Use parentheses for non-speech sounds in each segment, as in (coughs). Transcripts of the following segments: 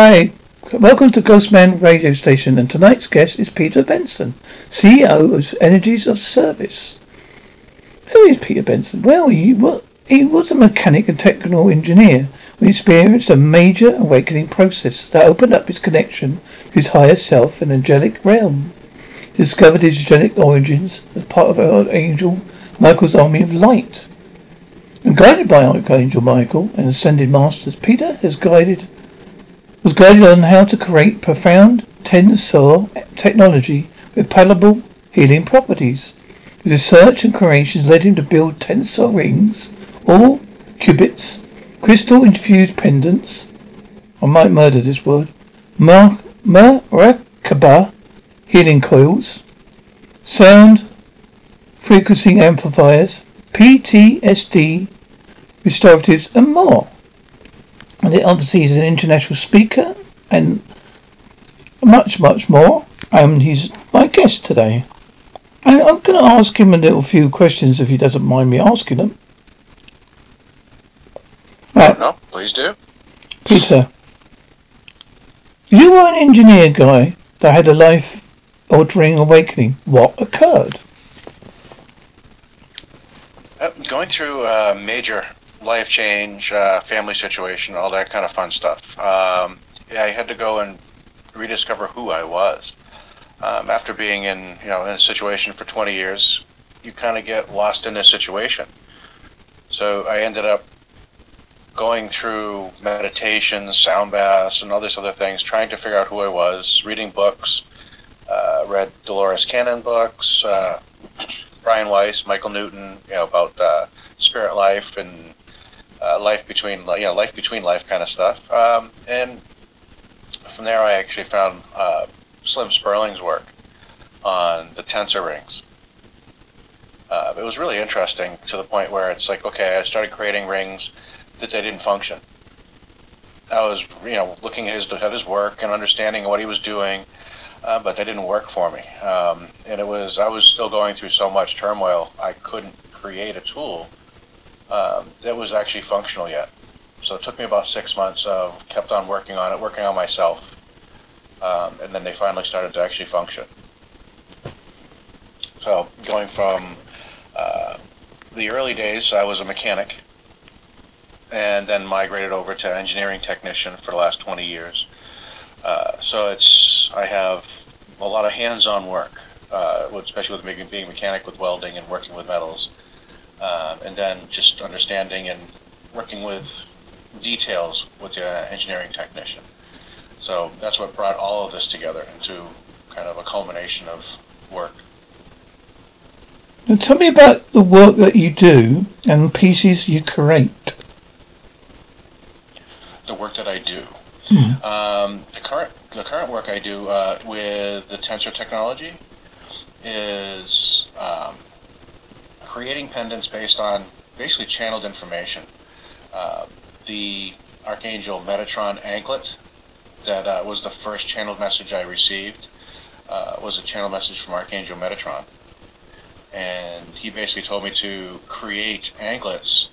Hi, welcome to Ghostman Radio Station, and tonight's guest is Peter Benson, CEO of Energies of Service. Who is Peter Benson? Well, he was, a mechanic and technical engineer he experienced a major awakening process that opened up his connection to his higher self and angelic realm. He discovered his angelic origins as part of Archangel Michael's army of light. And guided by Archangel Michael and ascended masters, Peter has guided was guided on how to create profound tensor technology with palatable healing properties. His research and creations led him to build tensor rings, all cubits, crystal infused pendants. I might murder this word. Merkaba healing coils, sound frequency amplifiers, PTSD restoratives, and more. And obviously he's an international speaker and much, much more. And he's my guest today. And I'm going to ask him a little few questions if he doesn't mind me asking them. Right. No, please do. Peter, you were an engineer guy that had a life altering awakening. What occurred? Uh, going through a major life change, uh, family situation, all that kind of fun stuff. Um, yeah, I had to go and rediscover who I was. Um, after being in, you know, in a situation for 20 years, you kind of get lost in this situation. So I ended up going through meditations, sound baths, and all these other things, trying to figure out who I was, reading books, uh, read Dolores Cannon books, uh, (clears throat) Brian Weiss, Michael Newton, you know, about uh, spirit life and uh, life between you know life between life kind of stuff. Um, and from there, I actually found uh, Slim Spurling's work on the tensor rings. Uh, it was really interesting to the point where it's like, okay, I started creating rings that they didn't function. I was, you know, looking at his at his work and understanding what he was doing, uh, but they didn't work for me. Um, and it was I was still going through so much turmoil, I couldn't create a tool um, that was actually functional yet. So it took me about six months of kept on working on it, working on myself, um, and then they finally started to actually function. So going from uh, the early days, I was a mechanic, and then migrated over to engineering technician for the last 20 years. Uh, so it's I have a lot of hands-on work, uh, especially with being, mechanic with welding and working with metals uh, and then just understanding and working with details with the engineering technician. So that's what brought all of this together into kind of a culmination of work. Now tell me about the work that you do and the pieces you create. The work that I do. Hmm. Um, the current the current work I do uh, with the tensor technology is um, creating pendants based on basically channeled information. Uh, the Archangel Metatron anklet that uh, was the first channeled message I received uh, was a channel message from Archangel Metatron. And he basically told me to create anklets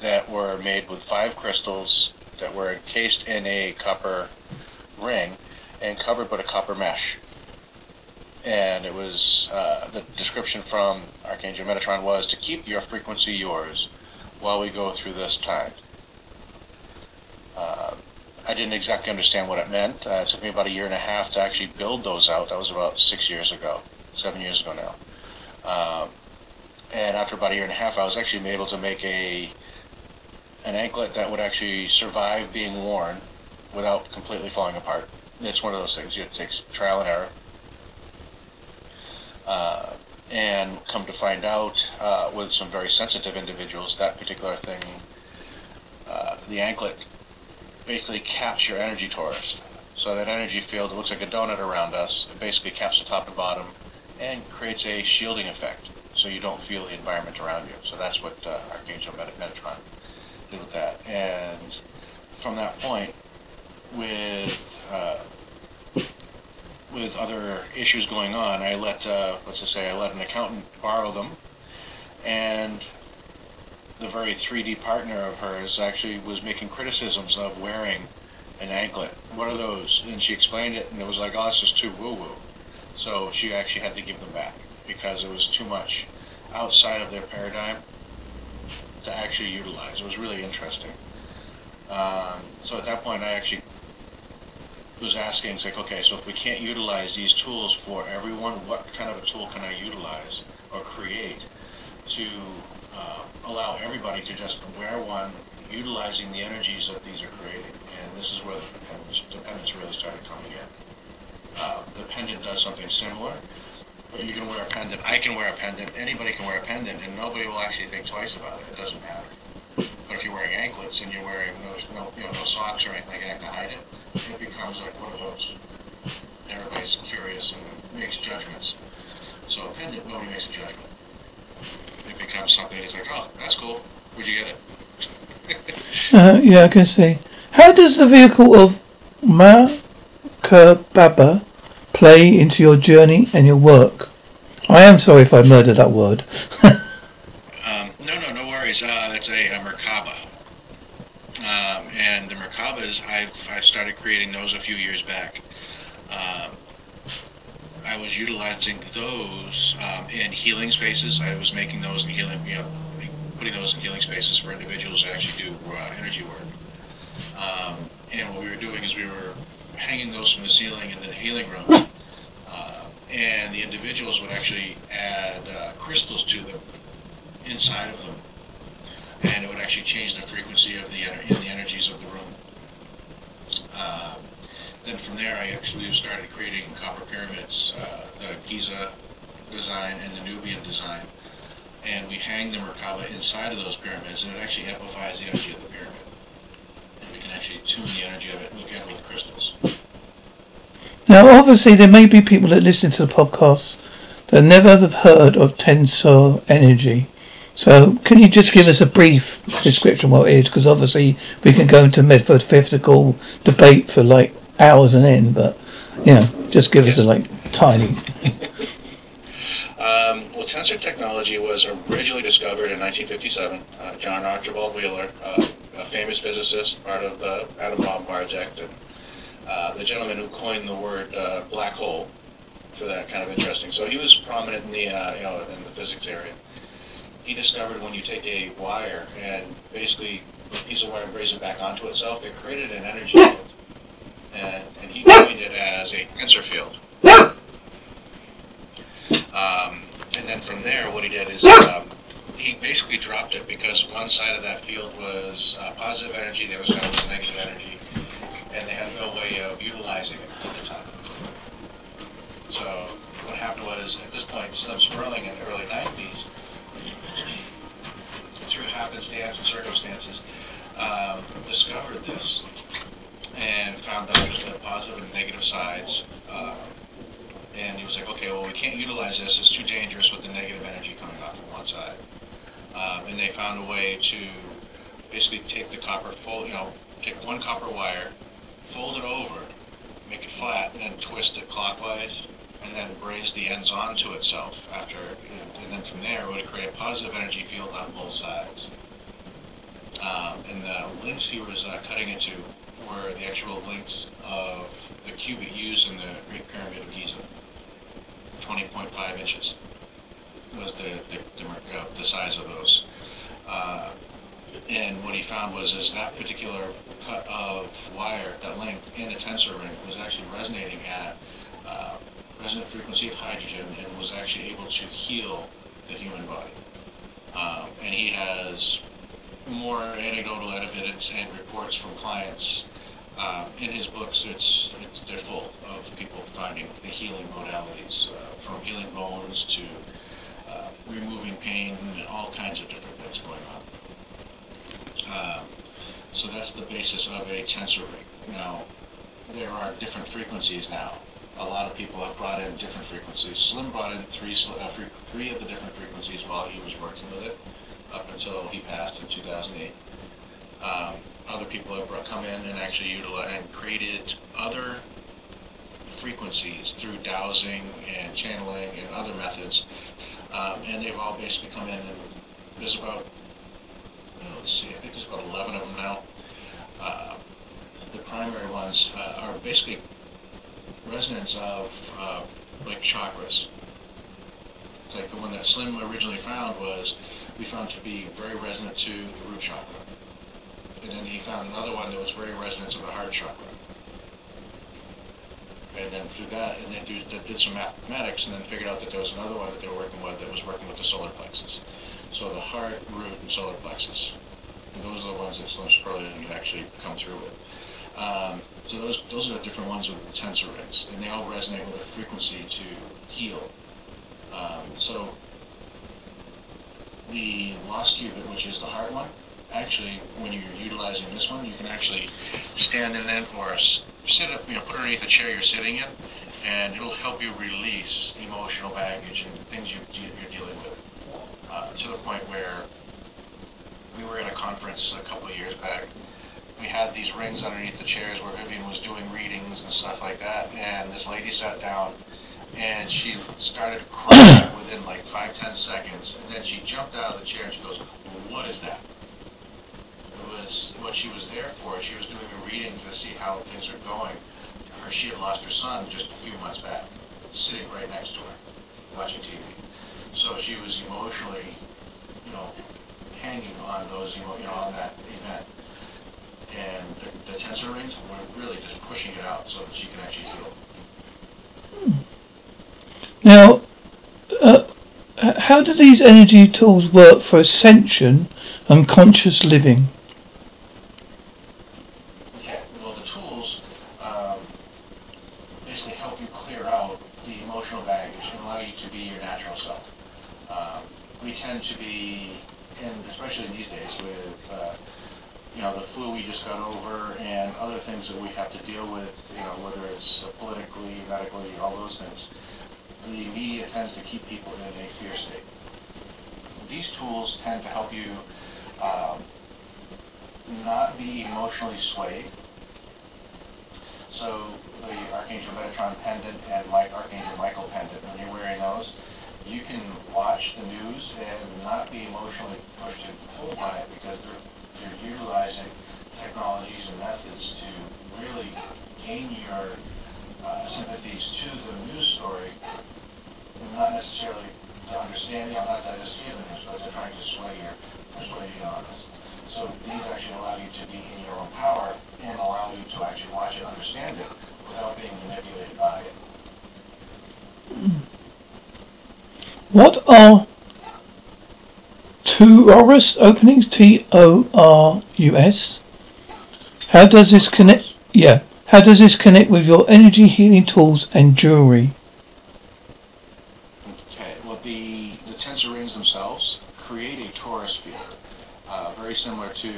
that were made with five crystals that were encased in a copper ring and covered with a copper mesh and it was uh, the description from Archangel Metatron was to keep your frequency yours while we go through this time. Uh, I didn't exactly understand what it meant. Uh, it took me about a year and a half to actually build those out. That was about six years ago, seven years ago now. Um, and after about a year and a half, I was actually able to make a an anklet that would actually survive being worn without completely falling apart. It's one of those things. It takes trial and error. Uh, and come to find out uh, with some very sensitive individuals, that particular thing, uh, the anklet basically caps your energy torus. So that energy field, it looks like a donut around us, it basically caps the top and bottom and creates a shielding effect so you don't feel the environment around you. So that's what uh, Archangel Metatron did with that. And from that point, with uh, with other issues going on, I let, uh, let's just say, I let an accountant borrow them, and the very 3D partner of hers actually was making criticisms of wearing an anklet. What are those? And she explained it, and it was like, oh, it's just too woo woo. So she actually had to give them back because it was too much outside of their paradigm to actually utilize. It was really interesting. Um, so at that point, I actually was asking, it's like, okay, so if we can't utilize these tools for everyone, what kind of a tool can I utilize or create to uh, allow everybody to just wear one, utilizing the energies that these are creating? And this is where the dependence really started coming in. Uh, the pendant does something similar, but you can wear a pendant. I can wear a pendant. Anybody can wear a pendant, and nobody will actually think twice about it. It doesn't matter. If you're wearing anklets and you're wearing no, no, you know, no socks or anything like that to hide it, it becomes like one of those. Everybody's curious and makes judgments. So a pendant, nobody makes a judgment. It becomes something that's like, oh, that's cool. Where'd you get it? (laughs) uh, yeah, I can see. How does the vehicle of Ma Baba play into your journey and your work? I am sorry if I murdered that word. (laughs) Uh, that's a, a Merkaba. Um, and the Merkabas, I've, I started creating those a few years back. Um, I was utilizing those um, in healing spaces. I was making those in healing, you know, putting those in healing spaces for individuals that actually do uh, energy work. Um, and what we were doing is we were hanging those from the ceiling in the healing room. Uh, and the individuals would actually add uh, crystals to them inside of them. And it would actually change the frequency of the, in the energies of the room. Uh, then from there, I actually started creating copper pyramids, uh, the Giza design and the Nubian design. And we hang the Merkaba inside of those pyramids, and it actually amplifies the energy of the pyramid And we can actually tune the energy of it and look at it with crystals. Now, obviously, there may be people that listen to the podcast that never have heard of tensor energy. So, can you just give us a brief description what it is? Because obviously, we can go into metaphysical debate for like hours and end, but you know, just give yes. us a like tiny. um, well, tensor technology was originally discovered in 1957. Uh, John Archibald Wheeler. Uh, a famous physicist, part of the atom bomb project, and uh, the gentleman who coined the word uh, black hole for that kind of interesting. So he was prominent in the uh, you know in the physics area. He discovered when you take a wire and basically a piece of wire and braze it back onto itself, it created an energy field, and, and he coined it as a tensor field. Um, and then from there, what he did is um, he basically dropped it because one side of that field was uh, positive energy, the other side was negative energy, and they had no way of utilizing it at the time. So what happened was, at this point, Slim Spurling in the early 90s, through happenstance and circumstances, um, discovered this and found out the positive and negative sides. Uh, and he was like, okay, well, we can't utilize this. It's too dangerous with the negative energy coming off from one side um, and they found a way to basically take the copper fold, you know, take one copper wire, fold it over, make it flat, and then twist it clockwise, and then braze the ends onto itself after, and then from there it would create a positive energy field on both sides. Um, and the lengths he was uh, cutting into were the actual lengths of the cubit used in the Great Pyramid of Giza, 20.5 inches was the the, the, uh, the size of those. Uh, and what he found was is that particular cut of wire, that length in the tensor ring was actually resonating at resonant frequency of hydrogen and was actually able to heal the human body. Um, and he has more anecdotal evidence and reports from clients. Um, in his books, it's, it's, they're full of people finding the healing modalities, uh, from healing bones to uh, removing pain and all kinds of different things going on. Uh, so that's the basis of a tensor ring. Now, there are different frequencies now. A lot of people have brought in different frequencies. Slim brought in three, uh, three of the different frequencies while he was working with it, up until he passed in 2008. Um, other people have brought, come in and actually utilize and created other frequencies through dowsing and channeling and other methods um, and they've all basically come in, and there's about, let's see, I think there's about 11 of them now. Uh, the primary ones uh, are basically resonance of uh, like chakras. It's like the one that Slim originally found was we found to be very resonant to the root chakra. And then he found another one that was very resonant to the heart chakra. And then through that, and then do, did some mathematics, and then figured out that there was another one that they were working with that was working with the solar plexus. So the heart, root, and solar plexus. And those are the ones that Slim Spurling can actually come through with. Um, so those those are the different ones with the tensor rings, and they all resonate with a frequency to heal. Um, so the lost cubit, which is the heart one, actually, when you're utilizing this one, you can actually stand in it or sit up, you know, put underneath the chair you're sitting in, and it'll help you release emotional baggage and things you, you're dealing with. Uh, to the point where we were at a conference a couple of years back. We had these rings underneath the chairs where Vivian was doing readings and stuff like that, and this lady sat down and she started crying (coughs) within like five, ten seconds, and then she jumped out of the chair and she goes, "What is that?" It was what she was there for. She was doing a reading to see how things are going. Her, she had lost her son just a few months back, sitting right next to her, watching TV. So she was emotionally, you know, hanging on those, you know, on that event. And the, the tensor rings we're really just pushing it out so that she can actually heal. Hmm. Now, uh, how do these energy tools work for ascension and conscious living? to be, and especially these days with, uh, you know, the flu we just got over and other things that we have to deal with, you know, whether it's politically, medically, all those things, the media tends to keep people in a fear state. These tools tend to help you um, not be emotionally swayed. So the Archangel Metatron pendant and Mike Archangel Michael pendant, when you're wearing those, you can watch the news and not be emotionally pushed and pulled by it because they're, they're utilizing technologies and methods to really gain your uh, sympathies to the news story, not necessarily to understand, you know, not to the news, but they're trying to sway your persuasion on us. So these actually allow you to be in your own power and allow you to actually watch it, understand it, without being manipulated by it. What are Torus openings? T O R U S. How does this connect? Yeah. How does this connect with your energy healing tools and jewelry? Okay. Well, the the tensor rings themselves create a torus field, uh, very similar to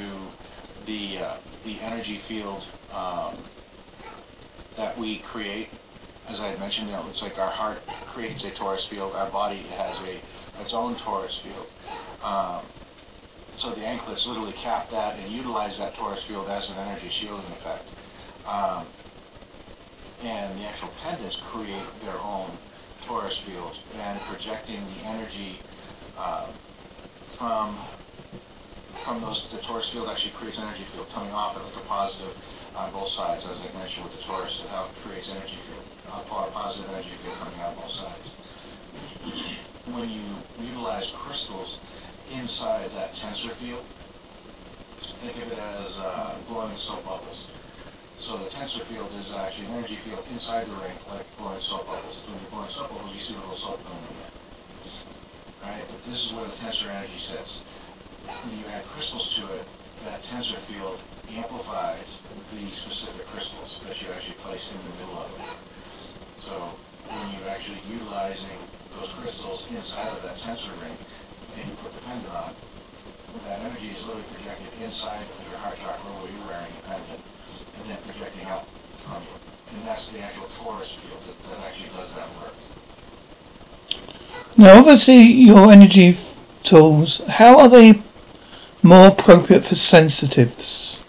the uh, the energy field um, that we create as I had mentioned, you know, like our heart creates a torus field, our body has a its own torus field. Um, so the anklets literally cap that and utilize that torus field as an energy shielding effect. Um, and the actual pendants create their own torus field and projecting the energy uh, from from those the torus field actually creates energy field coming off it like a positive on both sides, as I mentioned with the torus, how it creates energy field, a positive energy field coming out both sides. When you utilize crystals inside that tensor field, think of it as uh, blowing soap bubbles. So the tensor field is actually an energy field inside the ring, like blowing soap bubbles. When you're blowing soap bubbles, you see the little soap going in there. Right? But this is where the tensor energy sits. When you add crystals to it, that tensor field amplifies the specific crystals that you actually place in the middle of it. So when you're actually utilizing those crystals inside of that tensor ring and you put the pendant on, that energy is literally projected inside of your heart chakra where you're wearing a pendant and then projecting out from you. And that's the actual torus field that, that actually does that work. Now obviously your energy tools, how are they more appropriate for sensitives?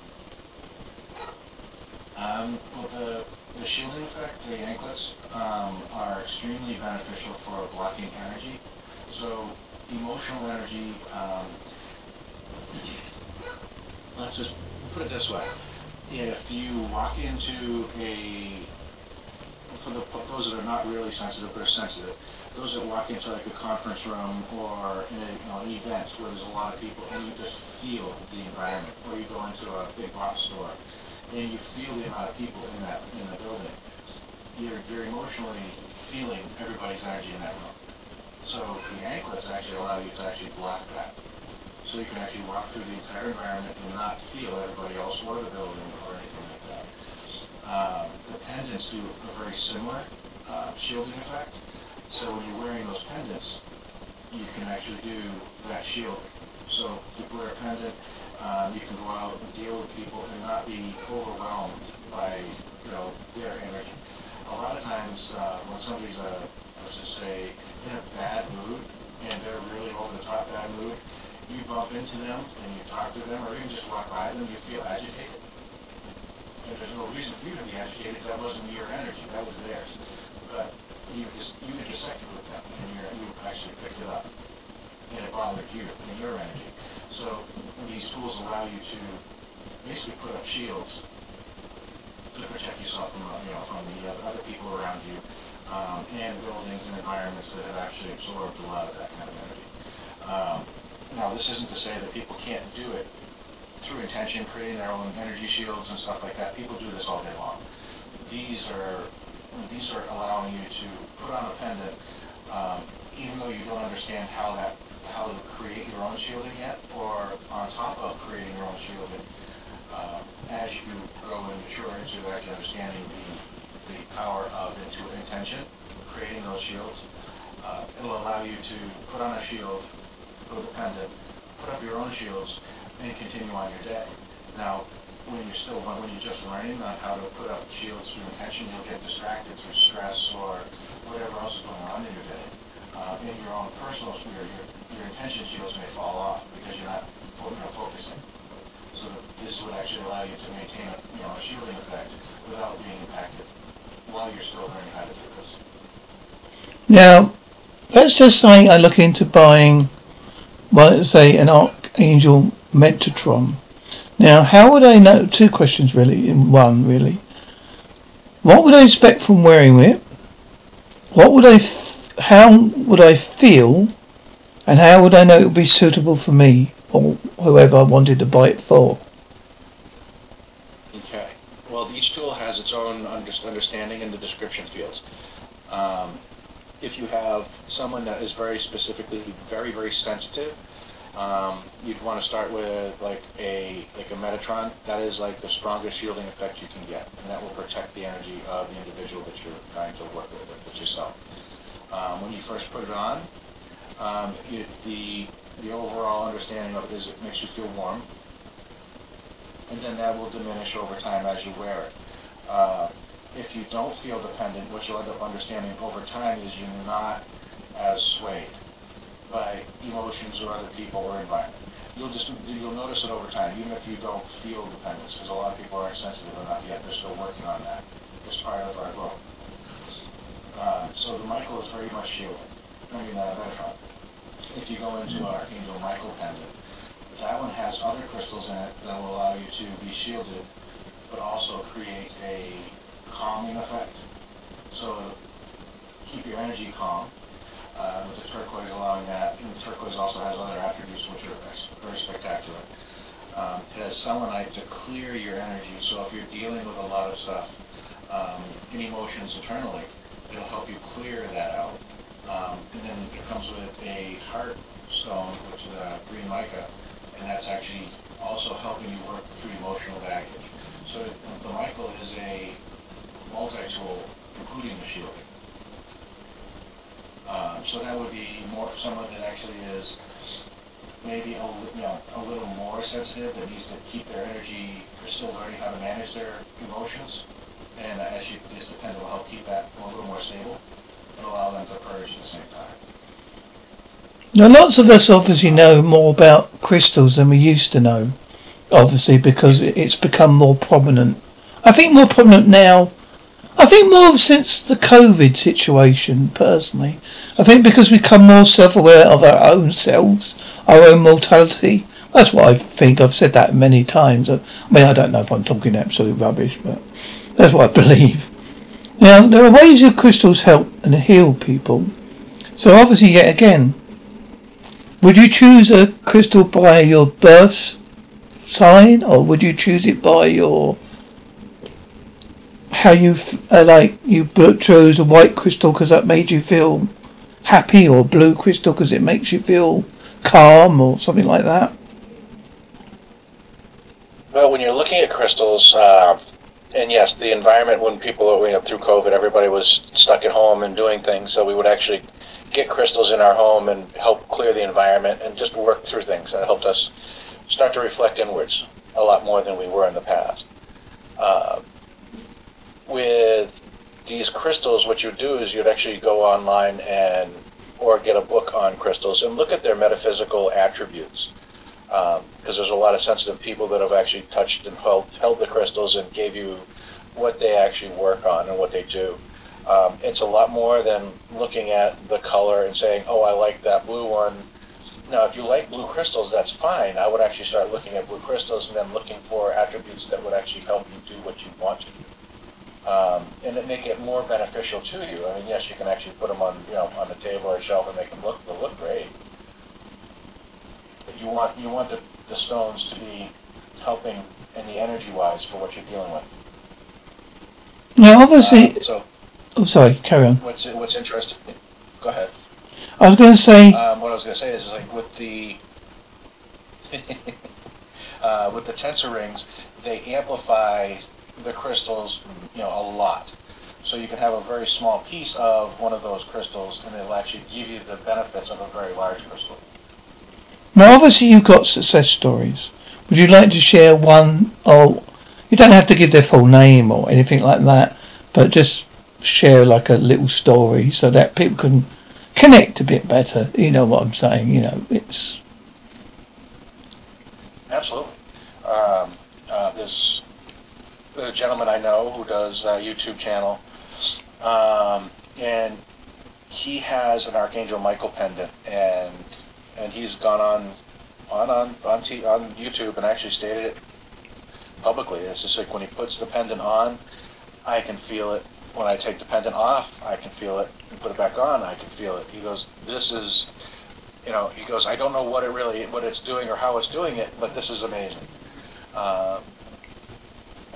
Um, well, the, the shielding effect, the anklets, um, are extremely beneficial for blocking energy. So emotional energy, um, let's just put it this way. if you walk into a, for the, those that are not really sensitive but are sensitive, those that walk into like a conference room or a, you know, an event where there's a lot of people and you just feel the environment, or you go into a big box store and you feel the amount of people in that, in the building, you're, you're emotionally feeling everybody's energy in that room. So the anklets actually allow you to actually block that so you can actually walk through the entire environment and not feel everybody else or the building or anything like that. Um, the pendants do a very similar uh, shielding effect. So when you're wearing those pendants, you can actually do that shielding. So if you wear a pendant, um, you can go out and deal with people and not be overwhelmed by you know their energy. A lot of times uh, when somebody's a let's just say in a bad mood and they're really over the top bad mood, you bump into them and you talk to them, or even just walk by them, you feel agitated. And there's no reason for you to be agitated. That wasn't your energy. That was theirs. But you just you intersected with them, and you you actually picked it up, and it bothered you and your energy. So these tools allow you to basically put up shields to protect yourself from you know from the other people around you, um, and buildings and environments that have actually absorbed a lot of that kind of energy. Um, now, this isn't to say that people can't do it through intention, creating their own energy shields and stuff like that. People do this all day long. These are these are allowing you to put on a pendant, um, even though you don't understand how that how to create your own shielding yet, or on top of creating your own shielding. Uh, as you grow and mature into actually understanding the, the power of intention, creating those shields, uh, it'll allow you to put on a shield codependent, put up your own shields, and continue on your day. Now, when you're still when you're just learning on how to put up shields through intention, you'll get distracted through stress or whatever else is going on in your day. Uh, in your own personal sphere, your, your intention shields may fall off because you're not focusing. So this would actually allow you to maintain a, you know, a shielding effect without being impacted while you're still learning how to do this. Now, let's just say I look into buying well, say an Archangel Metatron. Now, how would I know? Two questions really in one, really. What would I expect from wearing it? What would I, f- how would I feel? And how would I know it would be suitable for me or whoever I wanted to buy it for? Each tool has its own understanding in the description fields. Um, if you have someone that is very specifically very very sensitive, um, you'd want to start with like a like a Metatron. That is like the strongest shielding effect you can get, and that will protect the energy of the individual that you're trying to work with, with yourself. Um, when you first put it on, um, the the overall understanding of it is it makes you feel warm, and then that will diminish over time as you wear it. Uh, if you don't feel dependent, what you'll end up understanding over time is you're not as swayed by emotions or other people or environment. You'll just you'll notice it over time, even if you don't feel dependence, because a lot of people aren't sensitive enough yet. They're still working on that. It's part of our growth. Uh, so the Michael is very much shielded. I mean, uh, Metatron. If you go into our Angel Michael pendant, that one has other crystals in it that will allow you to be shielded, but also create a calming effect. So keep your energy calm, uh, with the turquoise allowing that. And the turquoise also has other attributes which are very spectacular. Um, it has selenite to clear your energy. So if you're dealing with a lot of stuff, um, any emotions internally, it'll help you clear that out. Um, and then it comes with a heart stone, which is a green mica, and that's actually also helping you work through emotional baggage. So the Michael is a multi-tool, including the shielding. Uh, so that would be more someone that actually is maybe a, you know, a little more sensitive that needs to keep their energy, they're still learning how to manage their emotions. And you, this depends will help keep that a little more stable and allow them to purge at the same time. Now, lots of us obviously know more about crystals than we used to know, obviously, because it's become more prominent. I think more prominent now I think more since the COVID situation, personally. I think because we become more self-aware of our own selves, our own mortality, That's what I think. I've said that many times. I mean, I don't know if I'm talking absolute rubbish, but that's what I believe. Now, there are ways your crystals help and heal people. So obviously, yet again, would you choose a crystal by your birth sign, or would you choose it by your how you uh, like you chose a white crystal because that made you feel happy, or blue crystal because it makes you feel calm, or something like that? Well, when you're looking at crystals, uh, and yes, the environment when people you know, through COVID, everybody was stuck at home and doing things, so we would actually get crystals in our home and help clear the environment and just work through things. And it helped us start to reflect inwards a lot more than we were in the past. Uh, with these crystals, what you do is you'd actually go online and or get a book on crystals and look at their metaphysical attributes. Because um, there's a lot of sensitive people that have actually touched and held, held the crystals and gave you what they actually work on and what they do. Um, it's a lot more than looking at the color and saying, oh, I like that blue one. Now, if you like blue crystals, that's fine. I would actually start looking at blue crystals and then looking for attributes that would actually help you do what you want to do. Um, and it make it more beneficial to you. I mean, yes, you can actually put them on, you know, on the table or shelf and make them look, look great. But you want, you want the, the stones to be helping in the energy-wise for what you're dealing with. Now, obviously, uh, so Oh, sorry. Carry on. What's what's interesting? Go ahead. I was going to say. Um, what I was going to say is like with the (laughs) uh, with the tensor rings, they amplify the crystals, you know, a lot. So you can have a very small piece of one of those crystals, and it'll actually give you the benefits of a very large crystal. Now, obviously, you've got success stories. Would you like to share one? Or you don't have to give their full name or anything like that, but just share like a little story so that people can connect a bit better. You know what I'm saying? You know, it's absolutely. Um, uh, there's gentleman I know who does a YouTube channel, um, and he has an Archangel Michael pendant, and and he's gone on on on on, t- on YouTube and actually stated it publicly. It's just like when he puts the pendant on, I can feel it when I take the pendant off, I can feel it, and put it back on, I can feel it. He goes, this is, you know, he goes, I don't know what it really, what it's doing or how it's doing it, but this is amazing. Um,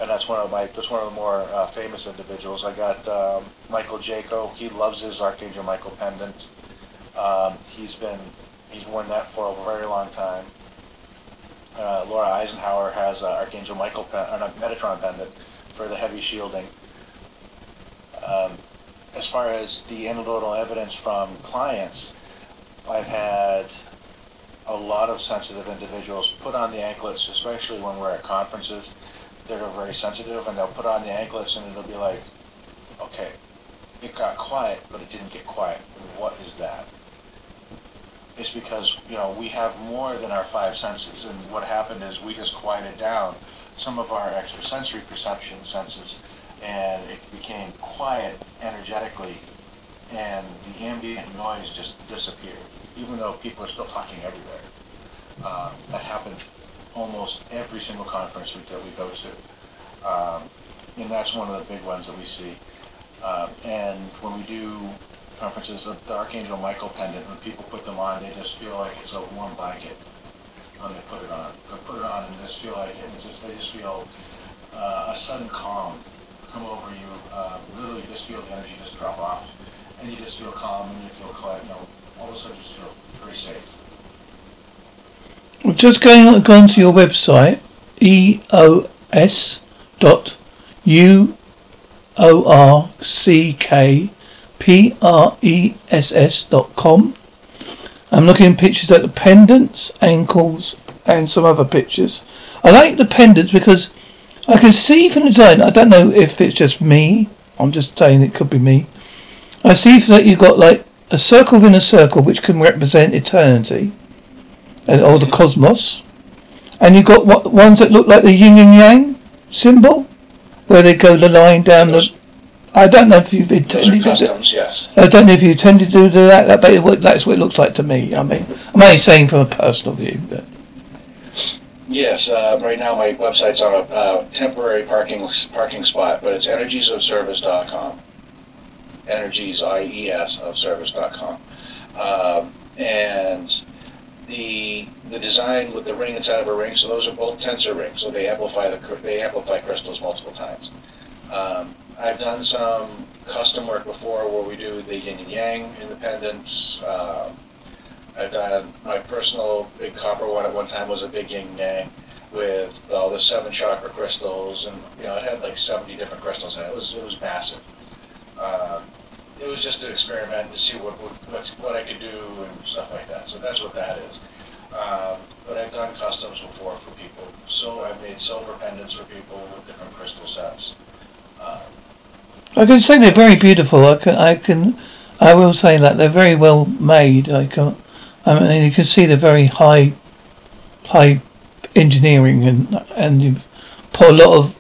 and that's one of my, that's one of the more uh, famous individuals. I got um, Michael Jaco. He loves his Archangel Michael pendant. Um, he's been, he's worn that for a very long time. Uh, Laura Eisenhower has uh, Archangel Michael pen, uh, Metatron pendant for the heavy shielding. Um, as far as the anecdotal evidence from clients, I've had a lot of sensitive individuals put on the anklets, especially when we're at conferences that are very sensitive, and they'll put on the anklets and it'll be like, okay, it got quiet, but it didn't get quiet. What is that? It's because, you know, we have more than our five senses, and what happened is we just quieted down some of our extrasensory perception senses and it became quiet energetically, and the ambient noise just disappeared, even though people are still talking everywhere. Uh, that happens almost every single conference that we go to. Um, and that's one of the big ones that we see. Um, and when we do conferences, the, the Archangel Michael pendant, when people put them on, they just feel like it's a warm blanket when they put it on. They put it on and just feel like it, just they just feel uh, a sudden calm come over you, uh, literally just feel the energy just drop off, and you just feel calm and you feel quiet. You know, all of a sudden you just feel very safe. We've just going going to your website, eos dot u o r c k p r e s s dot com. I'm looking at pictures at the pendants, ankles, and some other pictures. I like the pendants because I can see from the design, I don't know if it's just me, I'm just saying it could be me. I see that you've got like a circle within a circle which can represent eternity and or the cosmos. And you've got what, ones that look like the yin and yang symbol where they go the line down the. I don't know if you've intended customs, to yes. I don't know if you intended to do that, but that's what it looks like to me. I mean, I'm only saying from a personal view. But. Yes, uh, right now my website's on a uh, temporary parking parking spot, but it's energiesofservice.com. Energies, I-E-S, of service.com. Um, and the the design with the ring inside of a ring, so those are both tensor rings, so they amplify the they amplify crystals multiple times. Um, I've done some custom work before where we do the yin and yang independence. Um, I've done my personal big copper one at one time was a big yin and yang with all the seven chakra crystals, and you know it had like 70 different crystals in it. It was it was massive. Um, it was just an experiment to see what what, what I could do and stuff like that. So that's what that is. Um, but I've done customs before for people. So I've made silver pendants for people with different crystal sets. I can say they're very beautiful. I can, I can, I will say that they're very well made. I can, I mean, you can see they're very high, high engineering, and and you've put a lot of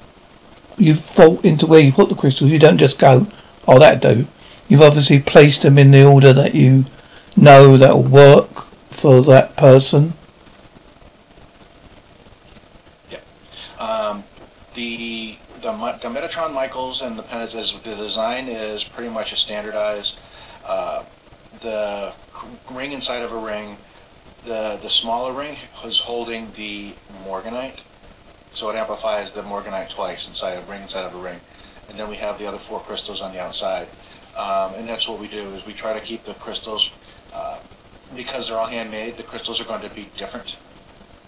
you've thought into where you put the crystals. You don't just go, oh that do. You've obviously placed them in the order that you know that will work for that person. Yeah. Um, the the, Metatron Michaels and the Penitence, the design is pretty much a standardized. Uh, the ring inside of a ring, the the smaller ring is holding the Morganite, so it amplifies the Morganite twice inside a ring inside of a ring, and then we have the other four crystals on the outside, um, and that's what we do is we try to keep the crystals. Uh, because they're all handmade, the crystals are going to be different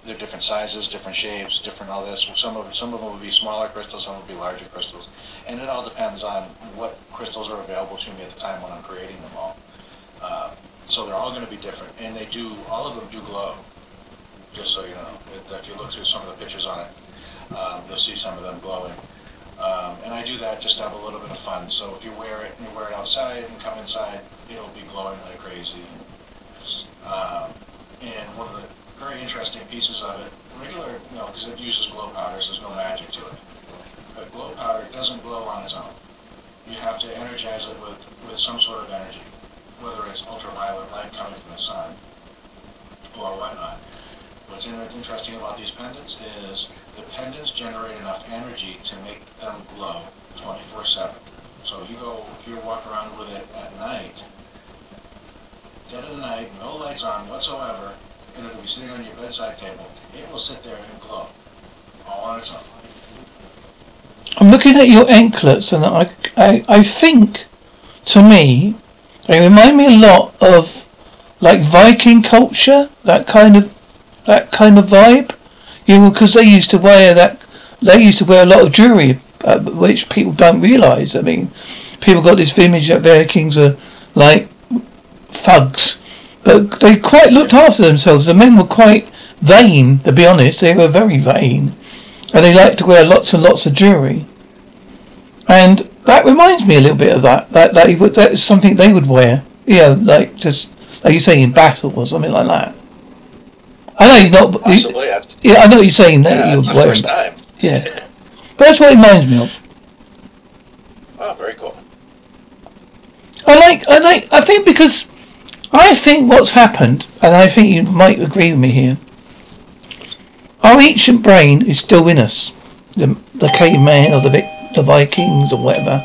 they're different sizes, different shapes, different all this. Some of some of them will be smaller crystals, some will be larger crystals, and it all depends on what crystals are available to me at the time when I'm creating them all. Uh, so they're all going to be different, and they do all of them do glow. Just so you know, it, if you look through some of the pictures on it, um, you'll see some of them glowing. Um, and I do that just to have a little bit of fun. So if you wear it and you wear it outside and come inside, it'll be glowing like crazy. Um, and one of the very interesting pieces of it. Regular, you know, because it uses glow powders, there's no magic to it. But glow powder doesn't glow on its own. You have to energize it with, with some sort of energy, whether it's ultraviolet light coming from the sun or whatnot. What's interesting about these pendants is the pendants generate enough energy to make them glow 24-7. So if you go, if you walk around with it at night, dead of the night, no lights on whatsoever, and it'll be sitting on your bedside table, it will sit there and glow all on its own. I'm looking at your anklets, and I, I, I think, to me, they remind me a lot of like Viking culture, that kind of, that kind of vibe. You know, because they used to wear that, they used to wear a lot of jewelry, uh, which people don't realise. I mean, people got this image that Vikings are like thugs but they quite looked after themselves. The men were quite vain, to be honest. They were very vain. And they liked to wear lots and lots of jewellery. And that reminds me a little bit of that. That that, would, that is something they would wear. You know, like just like you say in battle or something like that. I know you're not. Possibly, you, yeah, I know you're saying that yeah, you would wear time. Yeah, but that's what it reminds me of. Oh, very cool. I like. I like. I think because I think what's happened, and I think you might agree with me here, our ancient brain is still in us. The, the caveman or the, the Vikings or whatever.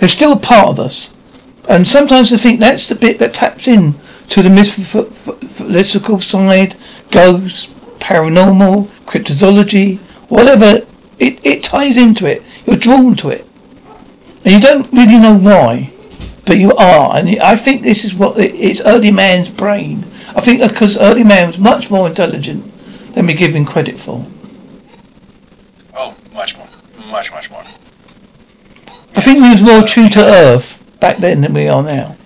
They're still a part of us. And sometimes I think that's the bit that taps in to the mythological side, ghosts, paranormal, cryptozoology, whatever. It, it ties into it. You're drawn to it. And you don't really know why but you are, and I think this is what it's early man's brain. I think because early man was much more intelligent than we give him credit for. Oh, much more, much much more. I think he was more true to Earth back then than we are now.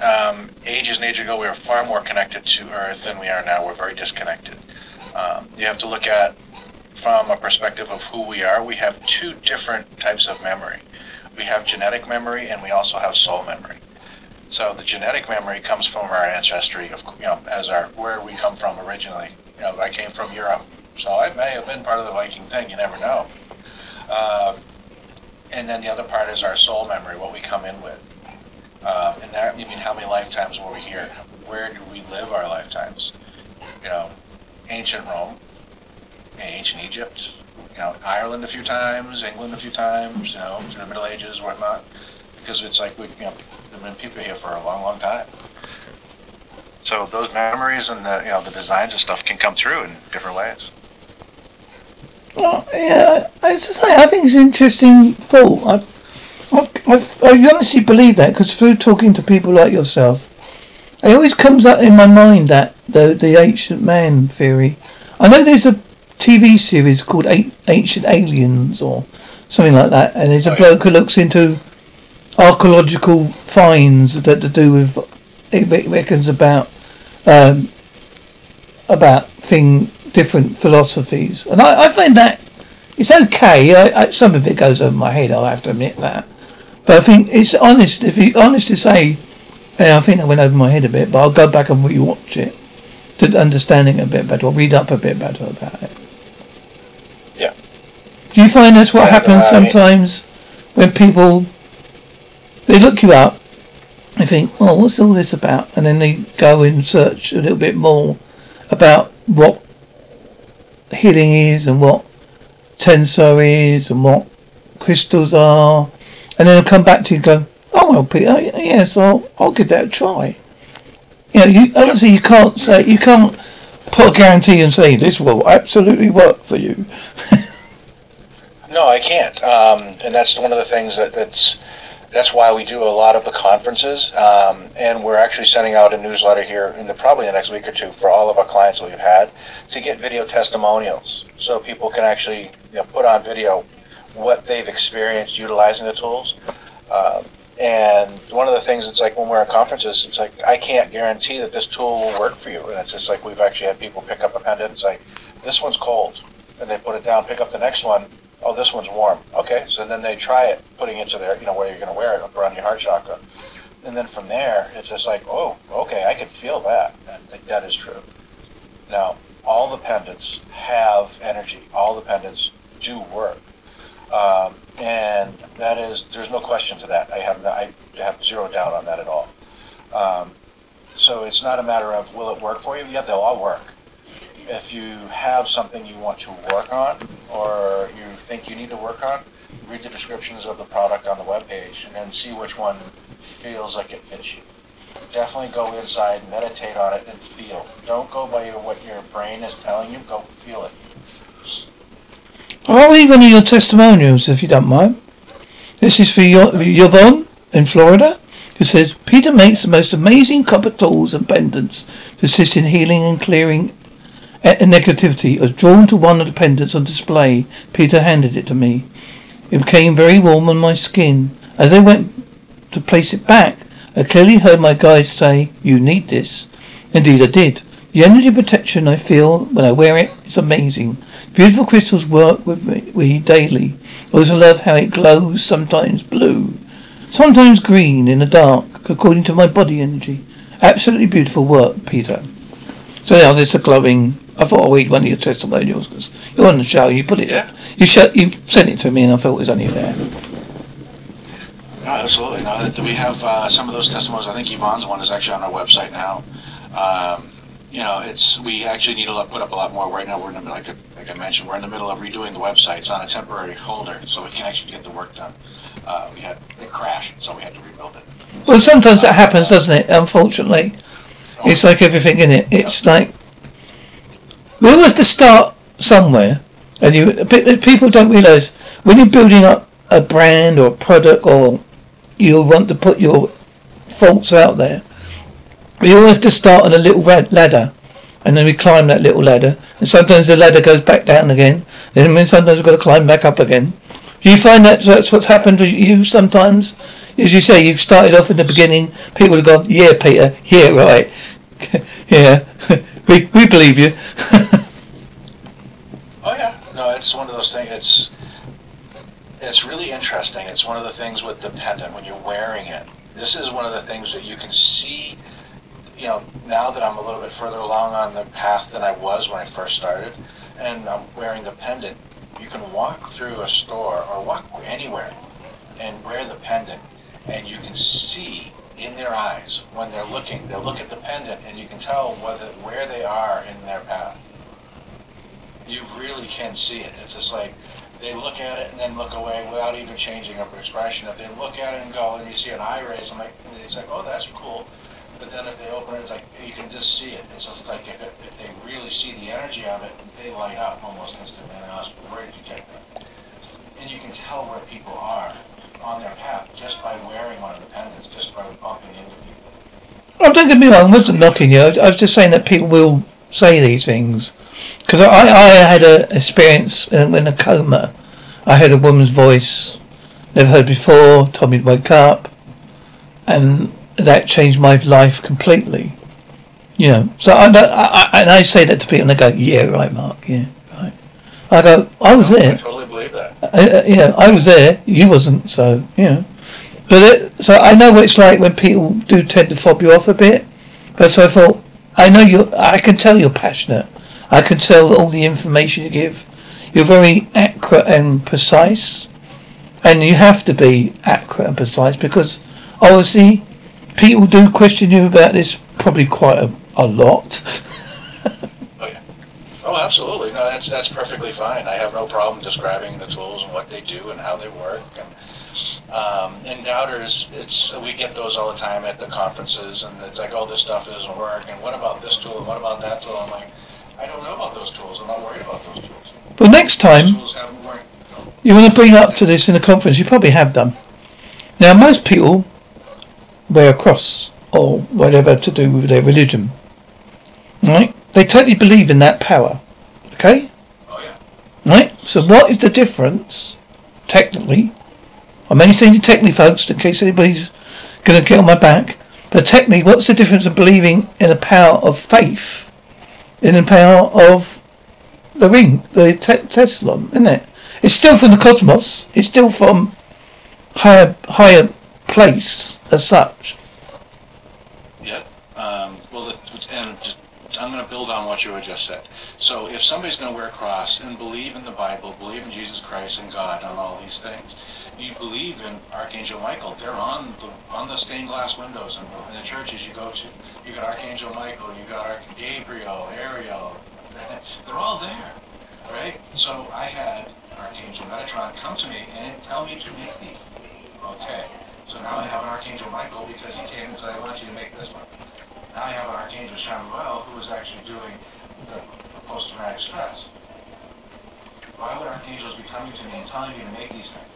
Um, ages and ages ago, we were far more connected to Earth than we are now. We're very disconnected. Um, you have to look at from a perspective of who we are. We have two different types of memory we have genetic memory and we also have soul memory. So the genetic memory comes from our ancestry of you know as our where we come from originally. You know, I came from Europe, so I may have been part of the Viking thing. You never know. Uh, and then the other part is our soul memory, what we come in with. Uh, and that, you mean how many lifetimes were we here? Where do we live our lifetimes? You know, ancient Rome, ancient Egypt, you know, Ireland a few times, England a few times, you know, through the Middle Ages, whatnot, because it's like we, you know, there've been people here for a long, long time. So those memories and the, you know, the designs and stuff can come through in different ways. Well, yeah, I, just I think it's an interesting thought. I, I, I honestly believe that because through talking to people like yourself, it always comes up in my mind that the the ancient man theory. I know there's a TV series called Ancient Aliens or something like that, and it's a bloke who looks into archaeological finds that to do with it reckons about um, about thing different philosophies, and I, I find that it's okay. I, I, some of it goes over my head. I have to admit that, but I think it's honest. If you honest to say, yeah, I think I went over my head a bit, but I'll go back and rewatch it to understanding a bit better, or read up a bit better about it. Yeah. Do you find that's what yeah, happens sometimes when people they look you up, they think, well, what's all this about?" and then they go and search a little bit more about what healing is and what tensor is and what crystals are, and then they'll come back to you and go, "Oh well, Peter, yes, I'll I'll give that a try." You know, you obviously you can't say you can't put a guarantee and say this will absolutely work for you. (laughs) no, I can't, um, and that's one of the things that, that's that's why we do a lot of the conferences, um, and we're actually sending out a newsletter here in the probably the next week or two for all of our clients that we've had to get video testimonials, so people can actually you know, put on video what they've experienced utilizing the tools. Uh, and one of the things it's like when we're at conferences, it's like I can't guarantee that this tool will work for you. And it's just like we've actually had people pick up a pendant and say, "This one's cold," and they put it down, pick up the next one. Oh, this one's warm. Okay, so then they try it, putting it to their, you know, where you're going to wear it around your heart chakra, and then from there, it's just like, oh, okay, I can feel that. Think that is true. Now, all the pendants have energy. All the pendants do work. Um, and that is, there's no question to that. I have, no, I have zero doubt on that at all. Um, so it's not a matter of will it work for you? Yeah, they'll all work. If you have something you want to work on or you think you need to work on, read the descriptions of the product on the webpage and then see which one feels like it fits you. Definitely go inside, meditate on it, and feel. Don't go by what your brain is telling you. Go feel it. I'll read one of your testimonials if you don't mind. This is for Yvonne in Florida, who says Peter makes the most amazing copper tools and pendants to assist in healing and clearing negativity. I was drawn to one of the pendants on display. Peter handed it to me. It became very warm on my skin. As I went to place it back, I clearly heard my guide say, You need this. Indeed, I did. The energy protection I feel when I wear it is amazing. Beautiful crystals work with me daily. I also love how it glows, sometimes blue, sometimes green in the dark, according to my body energy. Absolutely beautiful work, Peter. So now there's a glowing. I thought I'd read one of your testimonials because you're on the show. You put it. Yeah. You sh- You sent it to me, and I thought it was only fair. No, absolutely. No, do we have uh, some of those testimonials. I think Yvonne's one is actually on our website now. Um, you know, it's we actually need to put up a lot more. Right now, we're in the like, like I mentioned, we're in the middle of redoing the website. It's on a temporary holder, so we can actually get the work done. Uh, we had it crashed, so we had to rebuild it. Well, sometimes that happens, doesn't it? Unfortunately. It's like everything in it. It's like we all have to start somewhere, and you people don't realise when you're building up a brand or a product, or you want to put your faults out there we all have to start on a little red ladder, and then we climb that little ladder. And sometimes the ladder goes back down again. And then sometimes we've got to climb back up again. Do you find that that's what's happened to you sometimes? As you say, you started off in the beginning. People have gone, "Yeah, Peter. Yeah, right. (laughs) yeah, (laughs) we we believe you." (laughs) oh yeah, no, it's one of those things. It's it's really interesting. It's one of the things with dependent when you're wearing it. This is one of the things that you can see you know, now that I'm a little bit further along on the path than I was when I first started, and I'm wearing the pendant, you can walk through a store or walk anywhere and wear the pendant, and you can see in their eyes when they're looking. They'll look at the pendant, and you can tell whether where they are in their path. you really can see it. It's just like they look at it and then look away without even changing up expression. If they look at it and go, and you see an eye raise, I'm like, it's like, oh, that's cool. But then if they open it, it's like you can just see it. It's like if, if they really see the energy of it, they light up almost instantly. And I was, where did you get that? And you can tell where people are on their path just by wearing one of the pendants, just by bumping into people. Oh, don't get me wrong, I wasn't knocking you. I was just saying that people will say these things. Because I, I had an experience in, in a coma. I heard a woman's voice, never heard before, told me to wake up. And that changed my life completely. You know, so I, I, I, and I say that to people and they go, yeah, right, Mark, yeah, right. I go, I was there. I totally believe that. I, uh, yeah, I was there. You wasn't, so you know. But it, so I know what it's like when people do tend to fob you off a bit. But so I thought, I know you. I can tell you're passionate. I can tell all the information you give. You're very accurate and precise, and you have to be accurate and precise because obviously people do question you about this probably quite a, a lot. (laughs) Oh, absolutely. No, that's that's perfectly fine. I have no problem describing the tools and what they do and how they work. And um, and doubters, it's we get those all the time at the conferences, and it's like, oh, this stuff doesn't work, and what about this tool, and what about that tool? I'm like, I don't know about those tools. I'm not worried about those tools. but next time you want to bring up to this in a conference, you probably have done. Now, most people wear a cross or whatever to do with their religion, right? They totally believe in that power, okay? Oh yeah. Right? So, what is the difference, technically? I'm only saying technically, folks, in case anybody's going to get on my back. But technically, what's the difference of believing in the power of faith in the power of the ring, the te- Teslon, isn't it? It's still from the cosmos. It's still from higher higher place as such. Yeah. Um, well, and just, I'm going to build on what you had just said. So, if somebody's going to wear a cross and believe in the Bible, believe in Jesus Christ and God and all these things, you believe in Archangel Michael. They're on the on the stained glass windows in, in the churches you go to. You got Archangel Michael. You got Arch- Gabriel, Ariel. (laughs) They're all there, right? So I had Archangel Metatron come to me and tell me to make these. Okay. So now I have an Archangel Michael because he came and said, I want you to make this one. Now I have an Archangel Shamuel who is actually doing the, post-traumatic stress. Why would archangels be coming to me and telling me to make these things?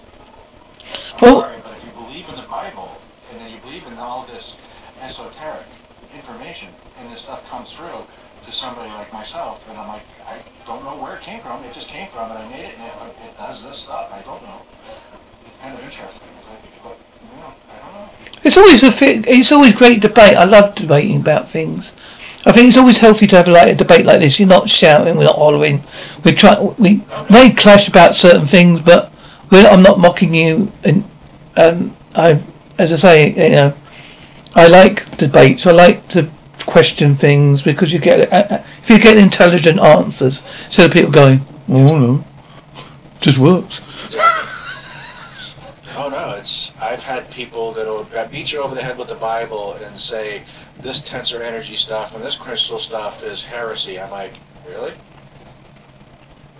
I'm Well- sorry, but if you believe in the Bible and then you believe in all this esoteric information and this stuff comes through to somebody like myself, and I'm like, I don't know where it came from. It just came from, and I made it, and it, it does this stuff. I don't know. It's kind of interesting. It's like, but, you know, I don't know. It's always a it's always great debate. I love debating about things. I think it's always healthy to have like a debate like this. You're not shouting, we're not hollering. We try we may clash about certain things, but I'm not mocking you. And um, I, as I say, you know, I like debates. I like to question things because you get uh, uh, if you get intelligent answers so people going, oh no, just works. (laughs) Oh no, it's I've had people that'll beat you over the head with the Bible and say this tensor energy stuff and this crystal stuff is heresy. I'm like, really?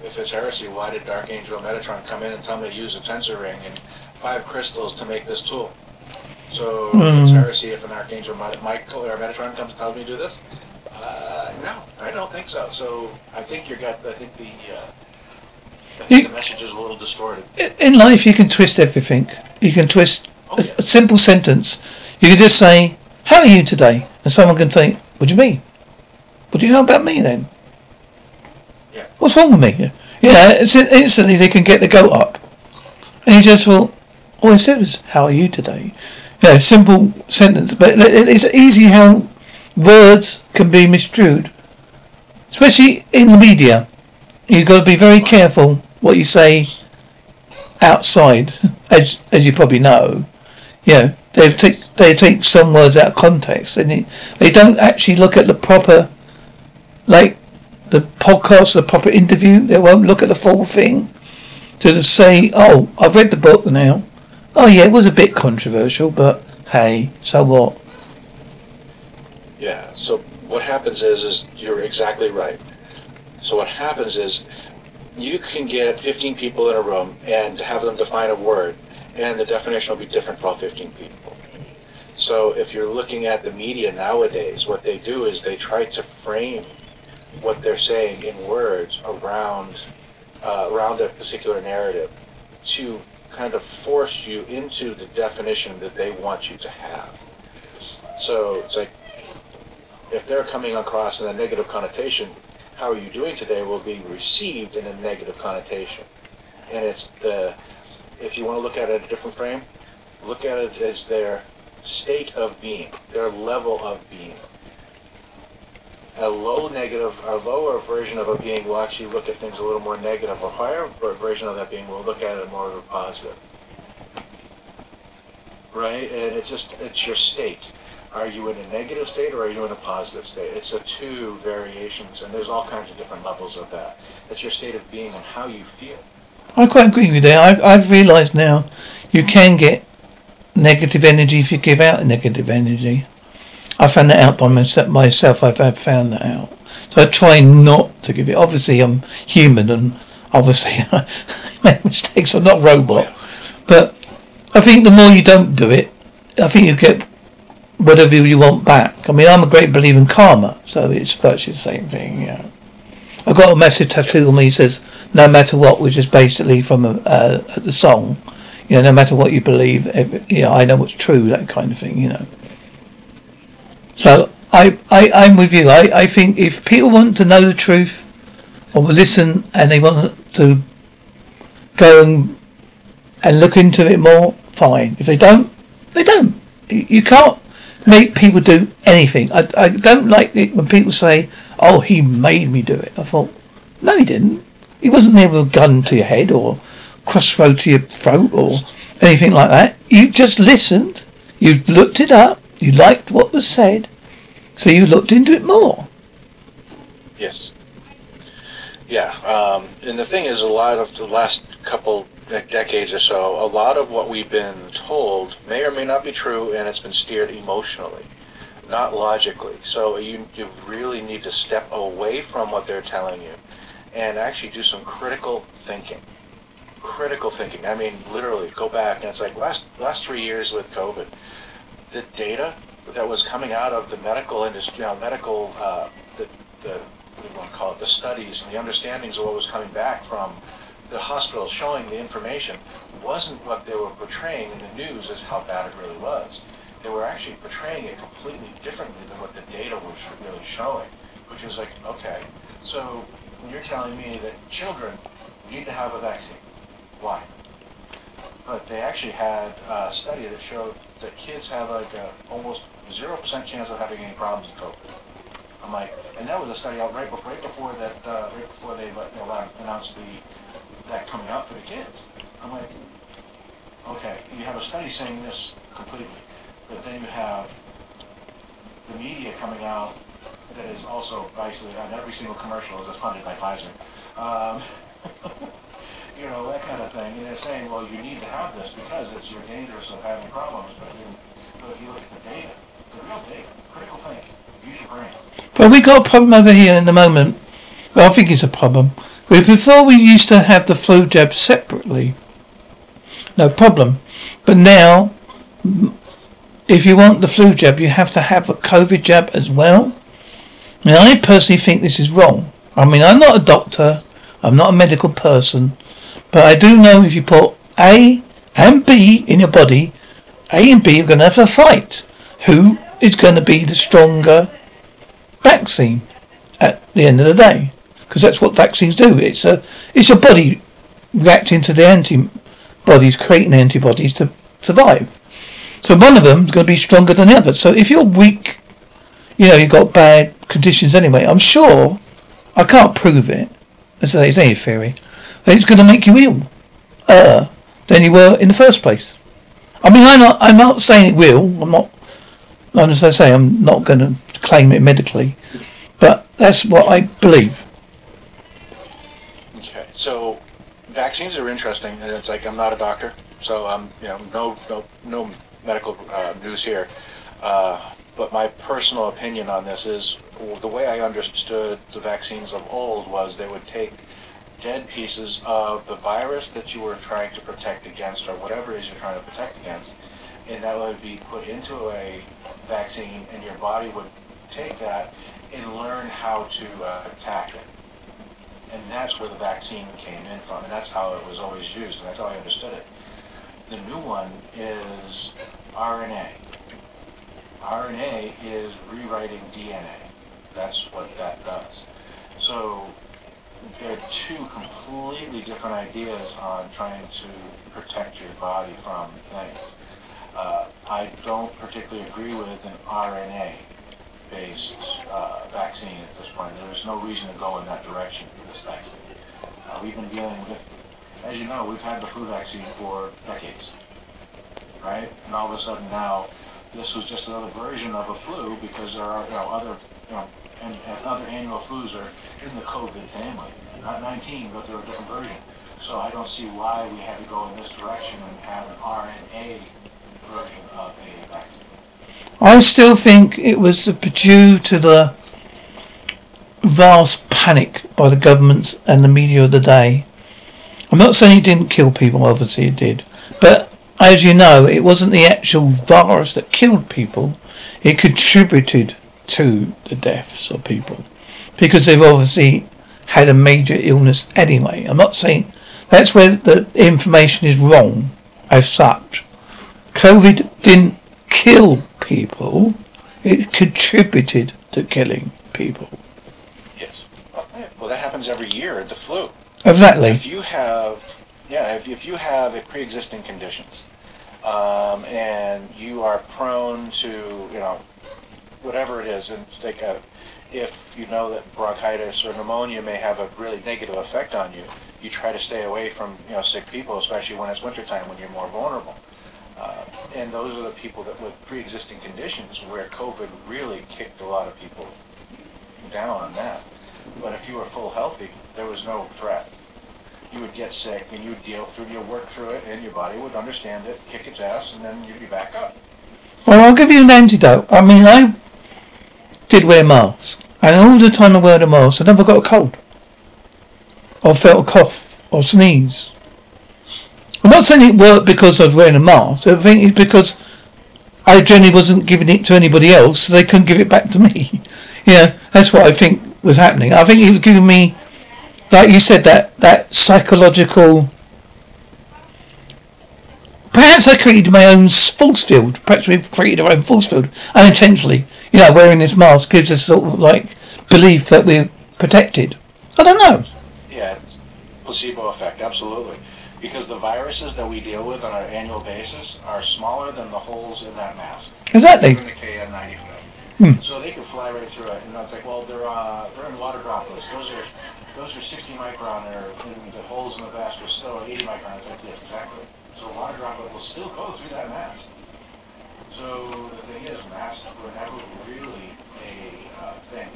If it's heresy, why did Archangel Metatron come in and tell me to use a tensor ring and five crystals to make this tool? So Hmm. it's heresy if an Archangel Michael or Metatron comes and tells me to do this? Uh, no, I don't think so. So I think you got. I think the. Uh, You- the message is a little distorted. In life, you can twist everything. You can twist Oh, a, yeah. a simple sentence. You can just say, "How are you today?" And someone can say, "What do you mean? What do you know about me then?" Yeah. What's wrong with me? Yeah, it's instantly they can get the goat up, and you just thought, all I said was, "How are you today?" Yeah, simple sentence, but it- it's easy how words can be misconstrued, especially in the media. You've got to be very careful what you say outside, (laughs) as as you probably know. Yeah, they take they take some words out of context, and they, they don't actually look at the proper, like the podcast, the proper interview. They won't look at the full thing to just say, "Oh, I've read the book now. Oh yeah, it was a bit controversial, but hey, so what?" Yeah. So what happens is, is you're exactly right. So what happens is you can get 15 people in a room and have them define a word, and the definition will be different for all 15 people. So if you're looking at the media nowadays, what they do is they try to frame what they're saying in words around uh, around a particular narrative to kind of force you into the definition that they want you to have. So it's like if they're coming across in a negative connotation, how are you doing today will be received in a negative connotation. And it's the, if you want to look at it a different frame, look at it as their state of being, their level of being. A low negative, a lower version of a being will actually look at things a little more negative. A higher version of that being will look at it more of a positive. Right? And it's just, it's your state. Are you in a negative state or are you in a positive state? It's a two variations, and there's all kinds of different levels of that. It's your state of being and how you feel. I quite agree with that. I've, I've realised now you can get negative energy if you give out negative energy. I found that out by myself. myself. I've, I've found that out. So I try not to give it. Obviously, I'm human and obviously (laughs) I make mistakes. I'm not a robot. But I think the more you don't do it, I think you get whatever you want back. I mean, I'm a great believer in karma, so it's virtually the same thing, yeah. I've got a massive tattoo on me that says, no matter what, which is basically from a, the song, you know, no matter what you believe, you know, I know what's true, that kind of thing, you know. So, I, I, I'm with you. I, I think if people want to know the truth, or listen, and they want to go and, and look into it more, fine. If they don't, they don't. You can't make people do anything. I, I don't like it when people say, "Oh, he made me do it." I thought, no, he didn't. He wasn't there with a gun to your head or crossbow to your throat or anything like that. You just listened. You looked it up. You liked what was said, so you looked into it more. Yes. Yeah, um, and the thing is, a lot of the last couple decades or so, a lot of what we've been told may or may not be true, and it's been steered emotionally, not logically. So you, you really need to step away from what they're telling you and actually do some critical thinking. Critical thinking. I mean, literally, go back, and it's like last last three years with COVID, the data that was coming out of the medical industry, you know, medical, uh, the, the what do you want to call it, the studies and the understandings of what was coming back from the hospital showing the information wasn't what they were portraying in the news as how bad it really was. They were actually portraying it completely differently than what the data was really showing, which is like, okay, so you're telling me that children need to have a vaccine. Why? But they actually had a study that showed that kids have like a almost 0% chance of having any problems with COVID. I'm like, and that was a study out right before, right before that, uh, right before they let, you know, announced the that coming up for the kids. I'm like, okay, you have a study saying this completely, but then you have the media coming out that is also basically on every single commercial is funded by Pfizer. Um, (laughs) you know, that kind of thing. And they're saying, well, you need to have this because it's you're dangerous of having problems. But, you, but if you look at the data, the real data, critical thinking, use your brain. But we got a problem over here in the moment. Well, I think it's a problem. Before we used to have the flu jab separately. No problem. But now, if you want the flu jab, you have to have a COVID jab as well. Now, I personally think this is wrong. I mean, I'm not a doctor. I'm not a medical person. But I do know if you put A and B in your body, A and B are going to have a fight. Who is going to be the stronger vaccine at the end of the day? Because that's what vaccines do. It's a it's your body reacting to the antibodies, creating antibodies to survive. So one of them is going to be stronger than the other. So if you're weak, you know you've got bad conditions anyway. I'm sure I can't prove it. It's a, it's a theory. It's going to make you ill, uh, than you were in the first place. I mean, I'm not I'm not saying it will. I'm not. As I say, I'm not going to claim it medically, but that's what I believe. So vaccines are interesting. And it's like I'm not a doctor, so um, you know, no no no medical uh, news here. Uh, but my personal opinion on this is the way I understood the vaccines of old was they would take dead pieces of the virus that you were trying to protect against or whatever it is you're trying to protect against, and that would be put into a vaccine, and your body would take that and learn how to uh, attack it. And that's where the vaccine came in from, and that's how it was always used, and that's how I understood it. The new one is RNA. RNA is rewriting DNA. That's what that does. So they're two completely different ideas on trying to protect your body from things. Uh, I don't particularly agree with an RNA-based uh, vaccine at this point. There's no reason to go in that direction for this vaccine. Uh, we've been dealing with, as you know, we've had the flu vaccine for decades, right? And all of a sudden now, this was just another version of a flu because there are you know, other you know, and, and other annual flus are in the COVID family. Not 19, but they're a different version. So I don't see why we had to go in this direction and have an RNA version of a vaccine. I still think it was due to the vast panic by the governments and the media of the day. I'm not saying it didn't kill people, obviously it did. But as you know, it wasn't the actual virus that killed people. It contributed to the deaths of people because they've obviously had a major illness anyway. I'm not saying that's where the information is wrong as such. COVID didn't kill people, it contributed to killing people. Yes. Well, that happens every year at the flu. Exactly. If you have, yeah, if, if you have a pre-existing conditions, um, and you are prone to, you know, whatever it is, and like a, if you know that bronchitis or pneumonia may have a really negative effect on you, you try to stay away from you know sick people, especially when it's wintertime when you're more vulnerable. Uh, and those are the people that with pre-existing conditions where COVID really kicked a lot of people down on that. But if you were full healthy, there was no threat. You would get sick and you'd deal through, you'd work through it, and your body would understand it, kick its ass, and then you'd be back up. Well, I'll give you an antidote. I mean, I did wear masks. And all the time I wear the mask, I never got a cold. Or felt a cough or sneeze. I'm not saying it worked because I was wearing a mask. I think it's because I generally wasn't giving it to anybody else, so they couldn't give it back to me. (laughs) yeah, that's what I think was happening. I think it was giving me, like you said, that, that psychological Perhaps I created my own force field. Perhaps we've created our own force field unintentionally. You know, wearing this mask gives us sort of like belief that we're protected. I don't know. Yeah, placebo effect, absolutely. Because the viruses that we deal with on an annual basis are smaller than the holes in that mask. Exactly. Even the KN95. Hmm. So they can fly right through it. You know, it's like, well, they're uh, they're in water droplets. Those are those are 60 micron, and the holes in the mask are still 80 micron. It's like, yes, exactly. So a water droplet will still go through that mask. So the thing is, masks were never really a uh, thing.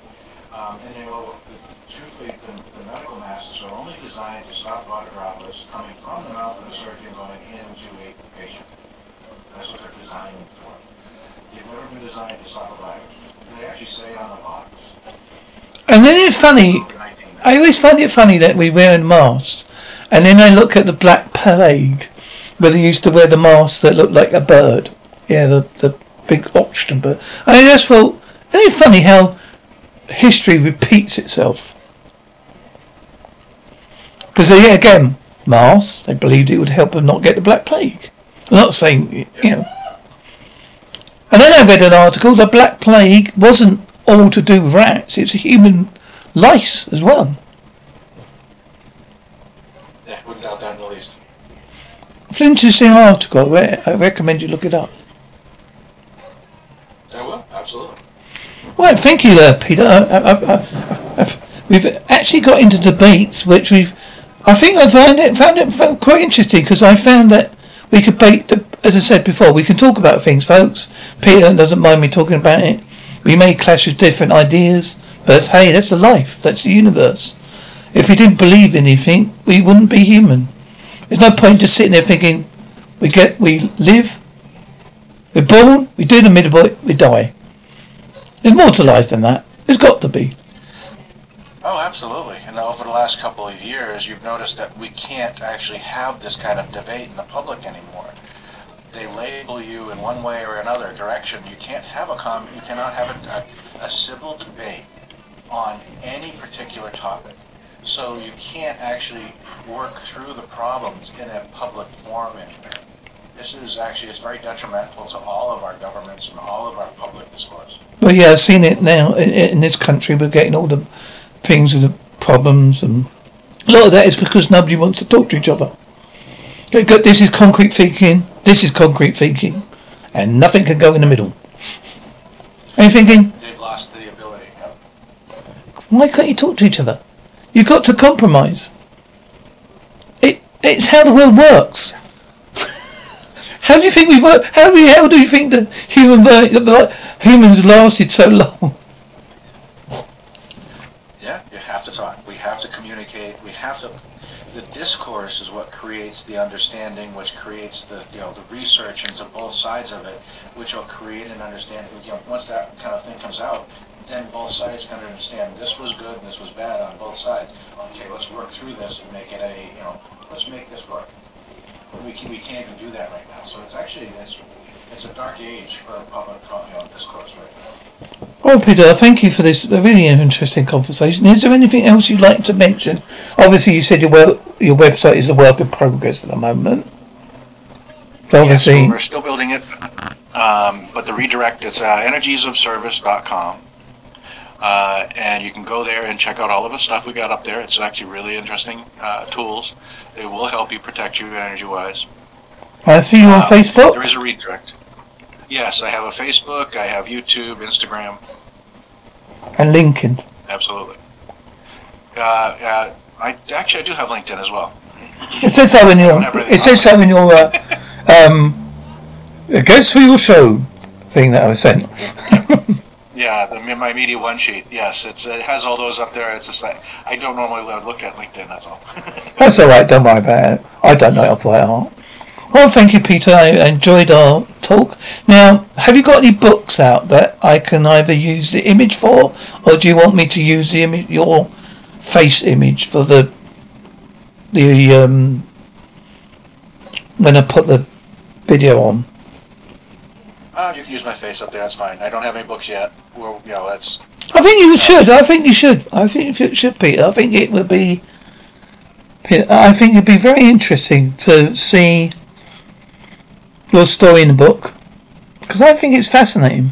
Um, and then, well, the, truthfully, the, the medical masks are only designed to stop water droplets coming from the mouth of the surgeon going into a patient. That's what they're designed for. They've never been designed to stop a virus. They actually say on the box. And then it's funny. I always find it funny that we wear masks, and then I look at the Black Plague, where they used to wear the mask that looked like a bird. Yeah, the the big oxygen bird. I just thought, isn't it funny how history repeats itself? Because they, again, masks, they believed it would help them not get the Black Plague. I'm not saying, you know. And then I read an article, the Black Plague wasn't all to do with rats, it's human lice as well. Yeah, wouldn't doubt that in the least. It's an interesting article, I recommend you look it up. I will, absolutely. Right, thank you there, Peter. I, I, I, we've actually got into debates, which we've, I think I found it, found it quite interesting because I found that we could debate, as I said before, we can talk about things, folks. Peter doesn't mind me talking about it. We may clash with different ideas, but hey, that's the life, that's the universe. If we didn't believe anything, we wouldn't be human. There's no point just sitting there thinking, we get, we live, we're born, we do the midboy, we die. There's more to life than that. There's got to be. Oh, absolutely. And over the last couple of years, you've noticed that we can't actually have this kind of debate in the public anymore. They label you in one way or another direction. You can't have a com. You cannot have a, a, a civil debate on any particular topic. So you can't actually work through the problems in a public forum anymore. This is actually it's very detrimental to all of our governments and all of our public discourse. Well, yeah, I've seen it now in, in this country. We're getting all the things with the problems, and a lot of that is because nobody wants to talk to each other. This is concrete thinking. This is concrete thinking, and nothing can go in the middle. Are you thinking? They've lost the ability. Yep. Why can't you talk to each other? You've got to compromise. It it's how the world works. How do you think we? How do you, how do you think the human ver- the humans lasted so long? Yeah, you have to talk. We have to communicate. We have to. The discourse is what creates the understanding, which creates the you know the research into both sides of it, which will create an understanding. You know, once that kind of thing comes out, then both sides can understand this was good and this was bad on both sides. Okay, let's work through this and make it a you know let's make this work. But we can, we can't even do that right now. So it's actually it's it's a dark age for public you know, discourse right now. Well, Peter, thank you for this really interesting conversation. Is there anything else you'd like to mention? Obviously, you said your web, your website is a work in progress at the moment. So Yes, obviously, we're still building it, um, but the redirect it's uh, energiesofservice.com. Uh, and you can go there and check out all of the stuff we got up there. It's actually really interesting uh, tools. They will help you protect you energy-wise. I see you on Uh, Facebook There is a redirect. Yes, I have a Facebook, I have YouTube, Instagram, and LinkedIn. absolutely. Uh, uh, I actually I do have LinkedIn as well. It says so in your. Don't have anything It says so (laughs) in your. Uh, um, it goes for your show thing that I was sent. (laughs) Yeah, the, my Media One sheet. Yes, it's, it has all those up there. It's just like I don't normally look at LinkedIn. That's all. (laughs) That's all right. Don't worry about it. I don't know it off by heart. Well, thank you, Peter. I enjoyed our talk. Now, have you got any books out that I can either use the image for, or do you want me to use the image, your face image for the the um when I put the video on? Uh, you can use my face up there. That's fine. I don't have any books yet. Well, you know, that's I think you should. I think you should. I think you should, Peter. I think it would be. I think it'd be very interesting to see your story in the book because I think it's fascinating,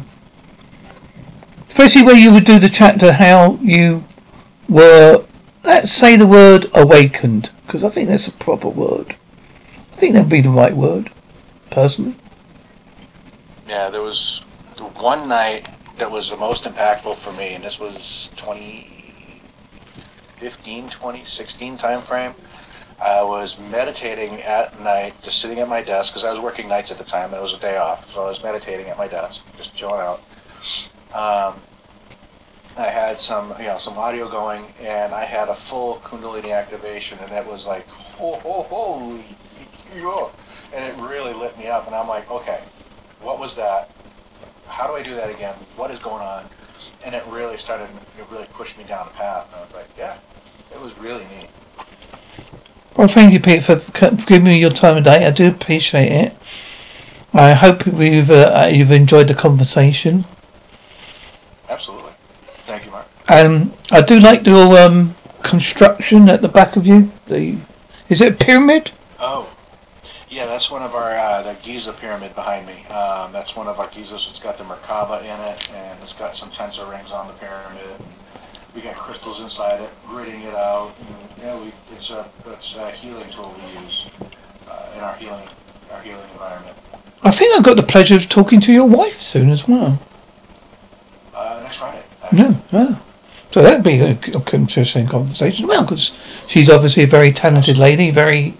especially where you would do the chapter how you were. Let's say the word awakened because I think that's a proper word. I think that'd be the right word, personally. Yeah. There was the one night that was the most impactful for me, and this was 2015, 2016 time frame. I was meditating at night, just sitting at my desk because I was working nights at the time. It was a day off, so I was meditating at my desk, just chilling out. Um, I had some, you know, some audio going, and I had a full Kundalini activation, and it was like, oh, oh, holy, and it really lit me up. And I'm like, okay, what was that? How do I do that again? What is going on? And it really started, it really pushed me down a path. And I was like, yeah, it was really neat. Well, thank you, Pete, for giving me your time today. I do appreciate it. I hope you've uh, you've enjoyed the conversation. Absolutely. Thank you, Mark. Um, I do like your um, construction at the back of you. The is it a pyramid? Oh, yeah, that's one of our, uh, the Giza pyramid behind me. Um, that's one of our Gizas. It's got the Merkaba in it, and it's got some tensor rings on the pyramid. We got crystals inside it, gridding it out. And, yeah, we, it's a, it's a healing tool we use uh, in our healing, our healing environment. I think I've got the pleasure of talking to your wife soon as well. Uh, next Friday. Yeah, yeah. So that'd be a, a interesting conversation. Well, because she's obviously a very talented lady, very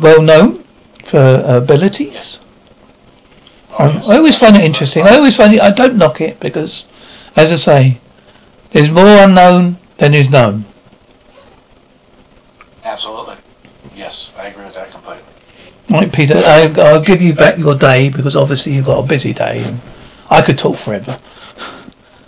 well known for her abilities. Oh, Um. I always find it interesting. I always find it. I don't knock it because, as I say, there's more unknown than is known. Absolutely. Yes, I agree with that completely. Right, Peter. I, I'll give you back your day because obviously you've got a busy day. And I could talk forever.